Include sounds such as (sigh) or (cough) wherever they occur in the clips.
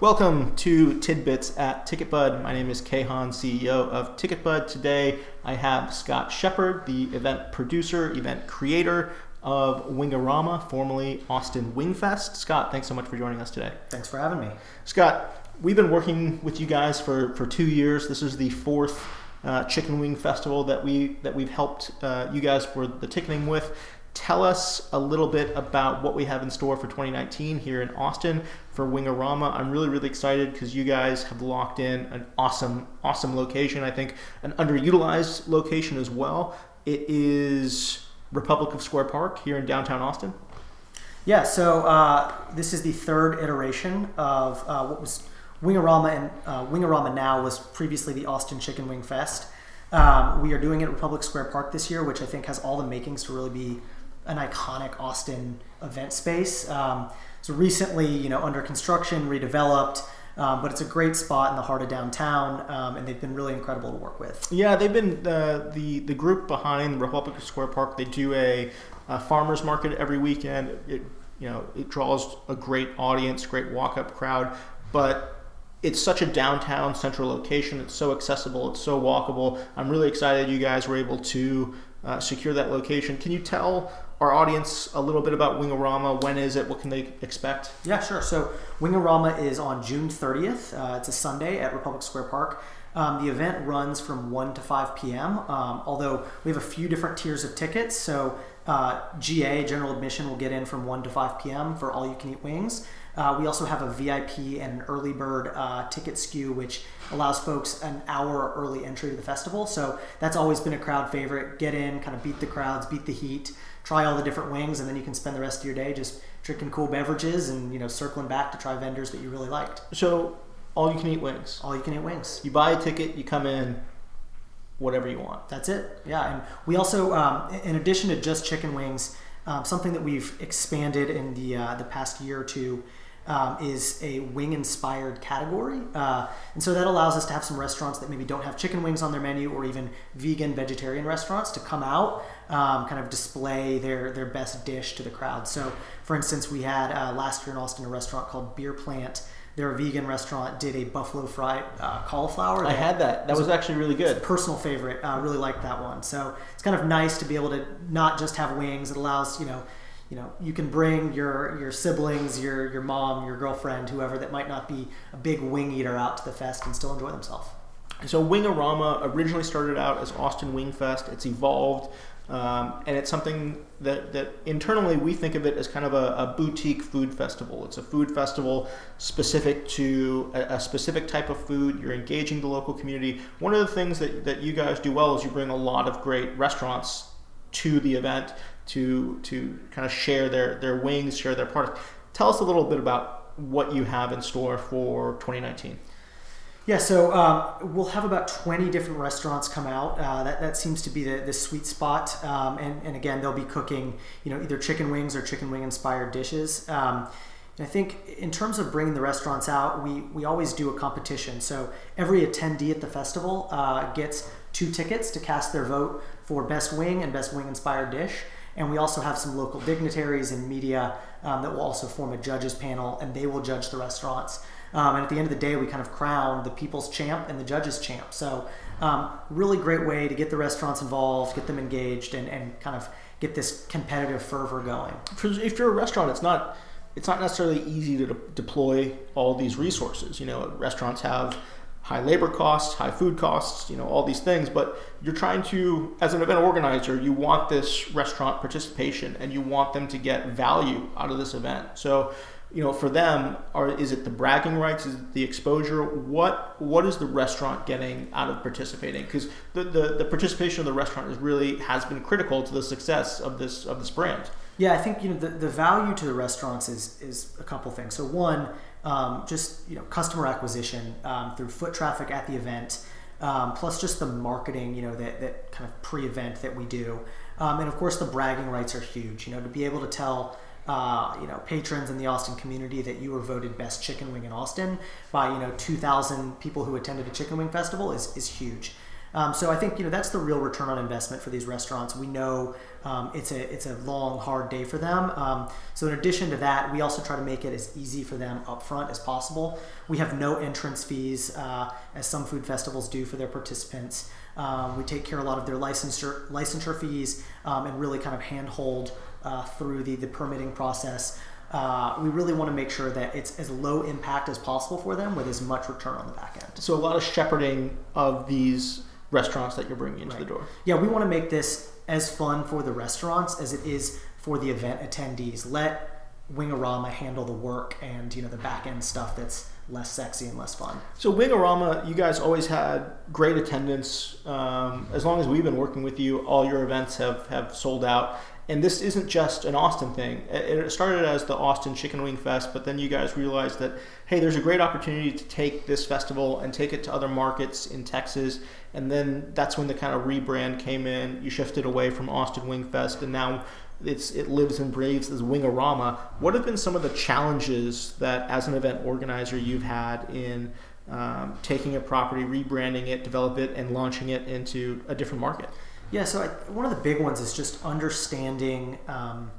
Welcome to Tidbits at TicketBud. My name is Kahan, CEO of TicketBud. Today I have Scott Shepard, the event producer, event creator of Wingorama, formerly Austin Wingfest. Scott, thanks so much for joining us today. Thanks for having me. Scott, we've been working with you guys for, for two years. This is the fourth uh, chicken wing festival that we that we've helped uh, you guys for the ticketing with tell us a little bit about what we have in store for 2019 here in Austin for Wingorama. I'm really, really excited because you guys have locked in an awesome, awesome location. I think an underutilized location as well. It is Republic of Square Park here in downtown Austin. Yeah, so uh, this is the third iteration of uh, what was Wingorama, and uh, Wingorama now was previously the Austin Chicken Wing Fest. Um, we are doing it at Republic Square Park this year, which I think has all the makings to really be an iconic Austin event space. Um, so recently, you know, under construction, redeveloped. Um, but it's a great spot in the heart of downtown, um, and they've been really incredible to work with. Yeah, they've been uh, the the group behind Republic Square Park. They do a, a farmers market every weekend. It you know it draws a great audience, great walk up crowd, but it's such a downtown central location. It's so accessible. It's so walkable. I'm really excited you guys were able to uh, secure that location. Can you tell our audience a little bit about Wingorama. When is it? What can they expect? Yeah, sure. So Wingorama is on June 30th. Uh, it's a Sunday at Republic Square Park. Um, the event runs from 1 to 5 p.m., um, although we have a few different tiers of tickets. So uh, GA, general admission, will get in from 1 to 5 p.m. for all you can eat wings. Uh, we also have a VIP and an early bird uh, ticket SKU, which allows folks an hour early entry to the festival. So that's always been a crowd favorite. Get in, kind of beat the crowds, beat the heat try all the different wings, and then you can spend the rest of your day just drinking cool beverages and you know circling back to try vendors that you really liked. So all you can eat wings. All you can eat wings. You buy a ticket, you come in, whatever you want. That's it. Yeah, and we also, um, in addition to just chicken wings, um, something that we've expanded in the uh, the past year or two um, is a wing inspired category. Uh, and so that allows us to have some restaurants that maybe don't have chicken wings on their menu or even vegan, vegetarian restaurants to come out, um, kind of display their, their best dish to the crowd. So, for instance, we had uh, last year in Austin a restaurant called Beer Plant. They're a vegan restaurant, did a buffalo fried uh, cauliflower. I had that. That was, was actually really good. Personal favorite. Uh, really liked that one. So it's kind of nice to be able to not just have wings. It allows, you know, you know you can bring your your siblings your your mom your girlfriend whoever that might not be a big wing eater out to the fest and still enjoy themselves so wingorama originally started out as austin wing fest it's evolved um, and it's something that, that internally we think of it as kind of a, a boutique food festival. It's a food festival specific to a, a, specific type of food. You're engaging the local community. One of the things that, that you guys do well is you bring a lot of great restaurants to the event to to kind of share their their wings, share their products. Tell us a little bit about what you have in store for 2019. Yeah, so um, we'll have about 20 different restaurants come out. Uh, that, that seems to be the, the sweet spot. Um, and, and again, they'll be cooking, you know, either chicken wings or chicken wing inspired dishes. Um, and I think in terms of bringing the restaurants out, we, we always do a competition. So every attendee at the festival uh, gets two tickets to cast their vote for best wing and best wing inspired dish. And we also have some local dignitaries and media um, that will also form a judges panel, and they will judge the restaurants. Um, and at the end of the day, we kind of crown the people's champ and the judges champ. So, um, really great way to get the restaurants involved, get them engaged, and, and kind of get this competitive fervor going. If you're a restaurant, it's not it's not necessarily easy to de- deploy all these resources. You know, restaurants have high labor costs, high food costs, you know, all these things. But you're trying to, as an event organizer, you want this restaurant participation and you want them to get value out of this event. So, you know, for them, are is it the bragging rights? Is it the exposure? What what is the restaurant getting out of participating? Because the, the, the participation of the restaurant is really has been critical to the success of this of this brand. Yeah, I think you know the, the value to the restaurants is is a couple things. So one, um, just you know customer acquisition um, through foot traffic at the event, um, plus just the marketing you know that, that kind of pre-event that we do, um, and of course the bragging rights are huge. You know to be able to tell. Uh, you know, patrons in the Austin community that you were voted best chicken wing in Austin by you know 2,000 people who attended a chicken wing festival is, is huge. Um, so I think you know that's the real return on investment for these restaurants. We know um, it's a it's a long hard day for them. Um, so in addition to that, we also try to make it as easy for them upfront as possible. We have no entrance fees, uh, as some food festivals do for their participants. Um, we take care a lot of their licensure licensure fees um, and really kind of handhold uh, through the the permitting process. Uh, we really want to make sure that it's as low impact as possible for them with as much return on the back end. So a lot of shepherding of these restaurants that you're bringing into right. the door. Yeah, we want to make this as fun for the restaurants as it is for the event attendees. Let Wingorama handle the work and you know the back end stuff that's less sexy and less fun. So Wingorama, you guys always had great attendance. Um, as long as we've been working with you, all your events have have sold out. And this isn't just an Austin thing. It started as the Austin Chicken Wing Fest, but then you guys realized that hey, there's a great opportunity to take this festival and take it to other markets in Texas. And then that's when the kind of rebrand came in. You shifted away from Austin Wing Fest, and now it's it lives and breathes as Wingorama. What have been some of the challenges that, as an event organizer, you've had in um, taking a property, rebranding it, develop it, and launching it into a different market? Yeah, so I, one of the big ones is just understanding um,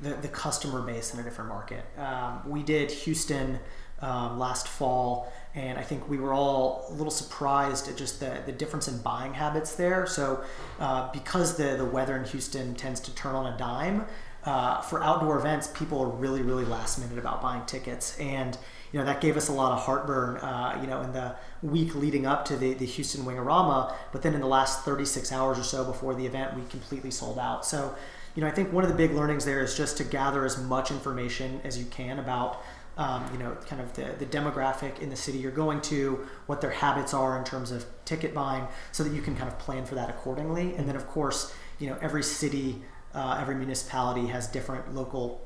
the, the customer base in a different market. Um, we did Houston um, last fall, and I think we were all a little surprised at just the, the difference in buying habits there. So, uh, because the, the weather in Houston tends to turn on a dime, uh, for outdoor events, people are really, really last minute about buying tickets. And, you know, that gave us a lot of heartburn, uh, you know, in the week leading up to the, the Houston Wingorama. But then in the last 36 hours or so before the event, we completely sold out. So, you know, I think one of the big learnings there is just to gather as much information as you can about um, you know, kind of the, the demographic in the city you're going to, what their habits are in terms of ticket buying, so that you can kind of plan for that accordingly. And then, of course, you know, every city, uh, every municipality has different local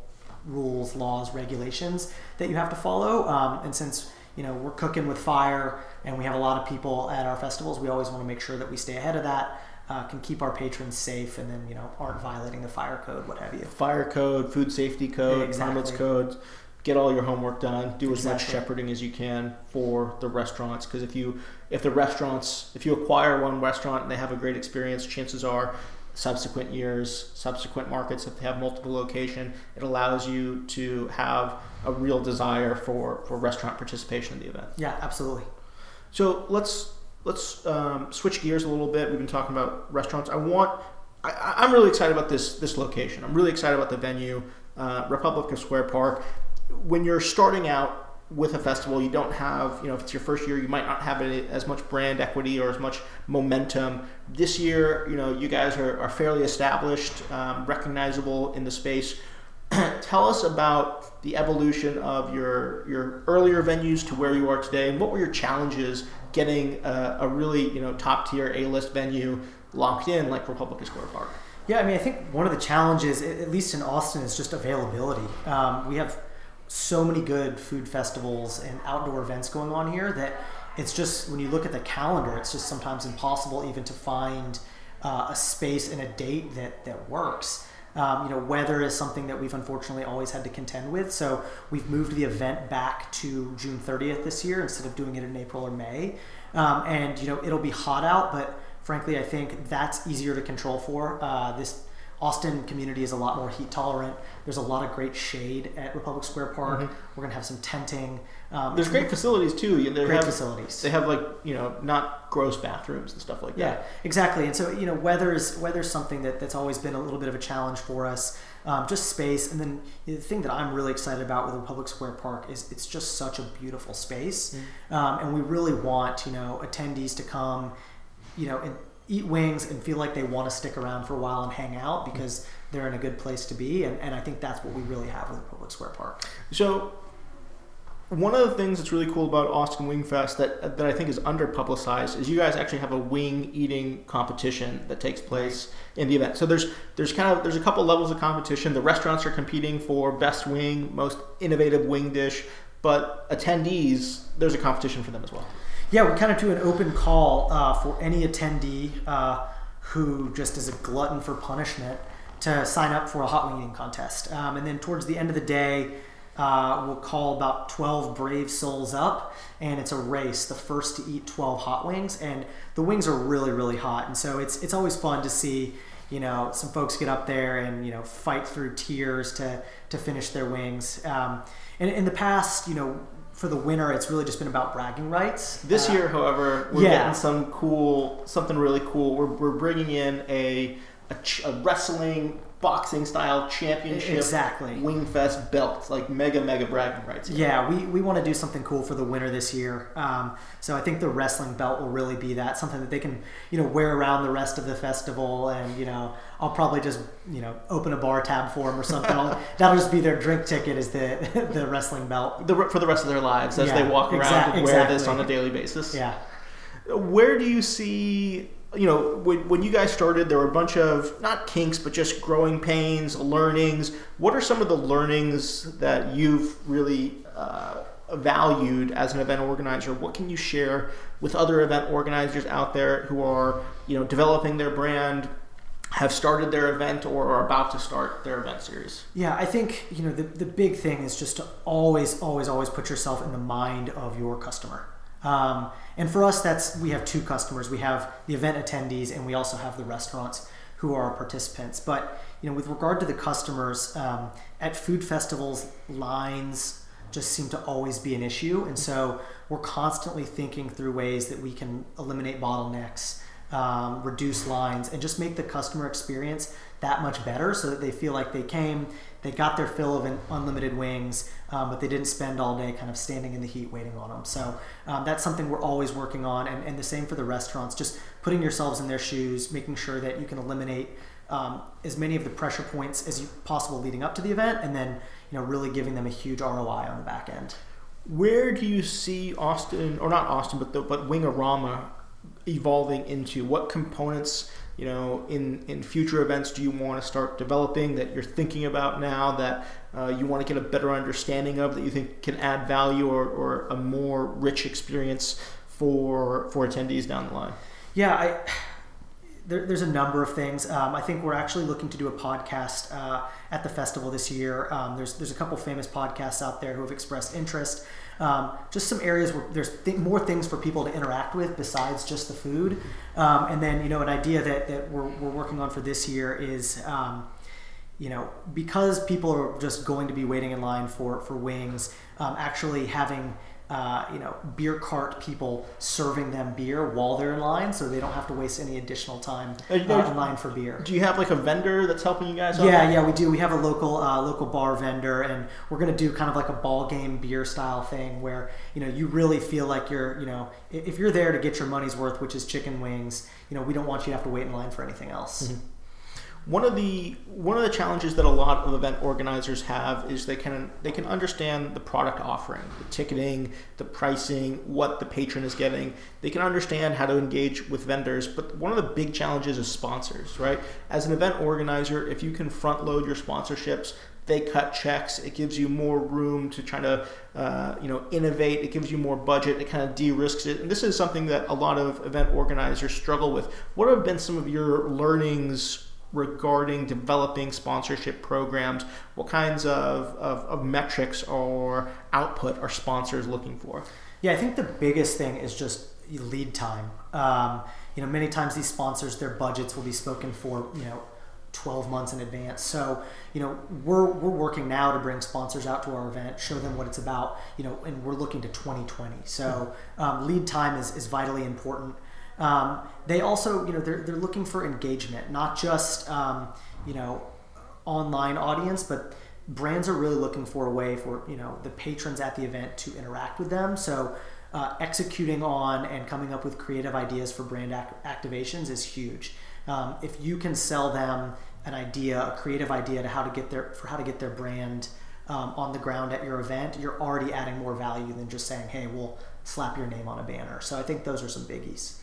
rules, laws, regulations that you have to follow. Um, and since you know we're cooking with fire and we have a lot of people at our festivals, we always want to make sure that we stay ahead of that. Uh, can keep our patrons safe and then you know aren't violating the fire code, what have you. Fire code, food safety code, exactly. permits codes get all your homework done, do as much shepherding as you can for the restaurants. Because if you if the restaurants if you acquire one restaurant and they have a great experience, chances are subsequent years, subsequent markets, if they have multiple location, it allows you to have a real desire for for restaurant participation in the event. Yeah, absolutely. So let's let's um, switch gears a little bit. We've been talking about restaurants. I want. I, am really excited about this this location. I'm really excited about the venue, uh, Republic Square Park when you're starting out with a festival, you don't have, you know, if it's your first year, you might not have as much brand equity or as much momentum. This year, you know, you guys are, are fairly established, um, recognizable in the space. (clears throat) Tell us about the evolution of your your earlier venues to where you are today, and what were your challenges getting a, a really, you know, top tier A list venue locked in like Republic Square Park. Yeah, I mean, I think one of the challenges, at least in Austin, is just availability. Um, we have so many good food festivals and outdoor events going on here that it's just when you look at the calendar, it's just sometimes impossible even to find uh, a space and a date that that works. Um, you know, weather is something that we've unfortunately always had to contend with. So we've moved the event back to June 30th this year instead of doing it in April or May. Um, and you know, it'll be hot out, but frankly, I think that's easier to control for. Uh, this Austin community is a lot more heat tolerant. There's a lot of great shade at Republic Square Park. Mm-hmm. We're gonna have some tenting. Um, There's great facilities too. They great have, facilities. They have like you know not gross bathrooms and stuff like yeah, that. Yeah, exactly. And so you know weather is weather's something that, that's always been a little bit of a challenge for us. Um, just space, and then the thing that I'm really excited about with Republic Square Park is it's just such a beautiful space, mm-hmm. um, and we really want you know attendees to come, you know, and eat wings and feel like they want to stick around for a while and hang out because they're in a good place to be. And, and I think that's what we really have with the Public Square Park. So, one of the things that's really cool about Austin Wing Fest that, that I think is under publicized is you guys actually have a wing eating competition that takes place in the event. So there's there's kind of there's a couple levels of competition. The restaurants are competing for best wing, most innovative wing dish, but attendees there's a competition for them as well yeah, we kind of do an open call uh, for any attendee uh, who just is a glutton for punishment to sign up for a hot wing eating contest. Um, and then towards the end of the day, Uh, we'll call about 12 brave souls up, and it's a race. The first to eat 12 hot wings, and the wings are really, really hot. And so it's it's always fun to see, you know, some folks get up there and you know fight through tears to to finish their wings. Um, and in the past, you know, for the winner, it's really just been about bragging rights. This Uh, year, however, we're yeah. getting some cool, something really cool. We're, we're bringing in a, a, ch- a wrestling boxing style championship Exactly. Wingfest belt, like mega mega bragging rights. here. Yeah, we, we want to do something cool for the winner this year. Um, so I think the wrestling belt will really be that something that they can you know wear around the rest of the festival, and you know I'll probably just you know open a bar tab for them or something. (laughs) That'll just be their drink ticket is the (laughs) the wrestling belt. The, for the rest of their lives as Yeah, they walk around exact- and wear this on a daily basis. Yeah. Where do you see, you know, when, when you guys started, there were a bunch of not kinks, but just growing pains, learnings. What are some of the learnings that you've really uh, valued as an event organizer? What can you share with other event organizers out there who are, you know, developing their brand, have started their event, or are about to start their event series? Yeah, I think you know the, the big thing is just to always, always, always put yourself in the mind of your customer. Um, and for us, that's we have two customers. We have the event attendees, and we also have the restaurants who are our participants. But you know, with regard to the customers, um, at food festivals, lines just seem to always be an issue, and so we're constantly thinking through ways that we can eliminate bottlenecks um, reduce lines, and just make the customer experience that much better so that they feel like they came, they got their fill of unlimited wings, um, but they didn't spend all day kind of standing in the heat waiting on them. So um, that's something we're always working on, and, and the same for the restaurants, just putting yourselves in their shoes, making sure that you can eliminate um, as many of the pressure points as possible leading up to the event, and then you know really giving them a huge ROI on the back end. Where do you see Austin, or not Austin, but the, but Wingorama evolving into? What components, you know, in in future events do you want to start developing that you're thinking about now that uh, you want to get a better understanding of that you think can add value or, or a more rich experience for for attendees down the line? Yeah, I, there, there's a number of things. Um, I think we're actually looking to do a podcast uh, at the festival this year. Um, there's there's a couple famous podcasts out there who have expressed interest. Um, just some areas where there's th- more things for people to interact with besides just the food. Um, and then you know an idea that, that we're, we're working on for this year is um, you know, because people are just going to be waiting in line for for wings, um, actually having uh, you know beer cart people serving them beer while they're in line, so they don't have to waste any additional time Uh, uh, in line for beer. Do you have like a vendor that's helping you guys? out? Yeah, yeah, we do. We have a local uh, local bar vendor, and we're gonna do kind of like a ball game beer style thing where you know you really feel like you're you know if you're there to get your money's worth, which is chicken wings. You know, we don't want you to have to wait in line for anything else. One of the one of the challenges that a lot of event organizers have is they can they can understand the product offering, the ticketing, the pricing, what the patron is getting. They can understand how to engage with vendors, but one of the big challenges is sponsors, right? As an event organizer, if you can front load your sponsorships, they cut checks. It gives you more room to try to, uh, you know, innovate. It gives you more budget. It kind of de-risks it. And this is something that a lot of event organizers struggle with. What have been some of your learnings regarding developing sponsorship programs? What kinds of, of, of metrics or output are sponsors looking for? Yeah, I think the biggest thing is just lead time. Um, you know, many times these sponsors, their budgets will be spoken for, you know, 12 months in advance. So, you know, we're, we're working now to bring sponsors out to our event, show them what it's about, you know, and we're looking to 2020. So, um, lead time is, is vitally important. Um, they also, you know, they're, they're looking for engagement, not just, um, you know, online audience, but brands are really looking for a way for you know the patrons at the event to interact with them. So uh, executing on and coming up with creative ideas for brand ac- activations is huge. Um, if you can sell them an idea, a creative idea to how to get their for how to get their brand um, on the ground at your event, you're already adding more value than just saying, "Hey, we'll slap your name on a banner." So I think those are some biggies.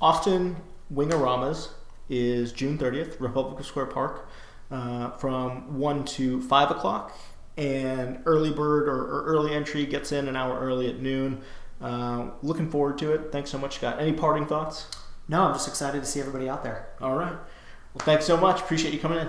Austin Wingoramas is June 30th, Republic Square Park, uh, from 1 to 5 o'clock. And early bird or, or early entry gets in an hour early at noon. Uh, looking forward to it. Thanks so much, Scott. Any parting thoughts? No, I'm just excited to see everybody out there. All right. Well, thanks so much. Appreciate you coming in.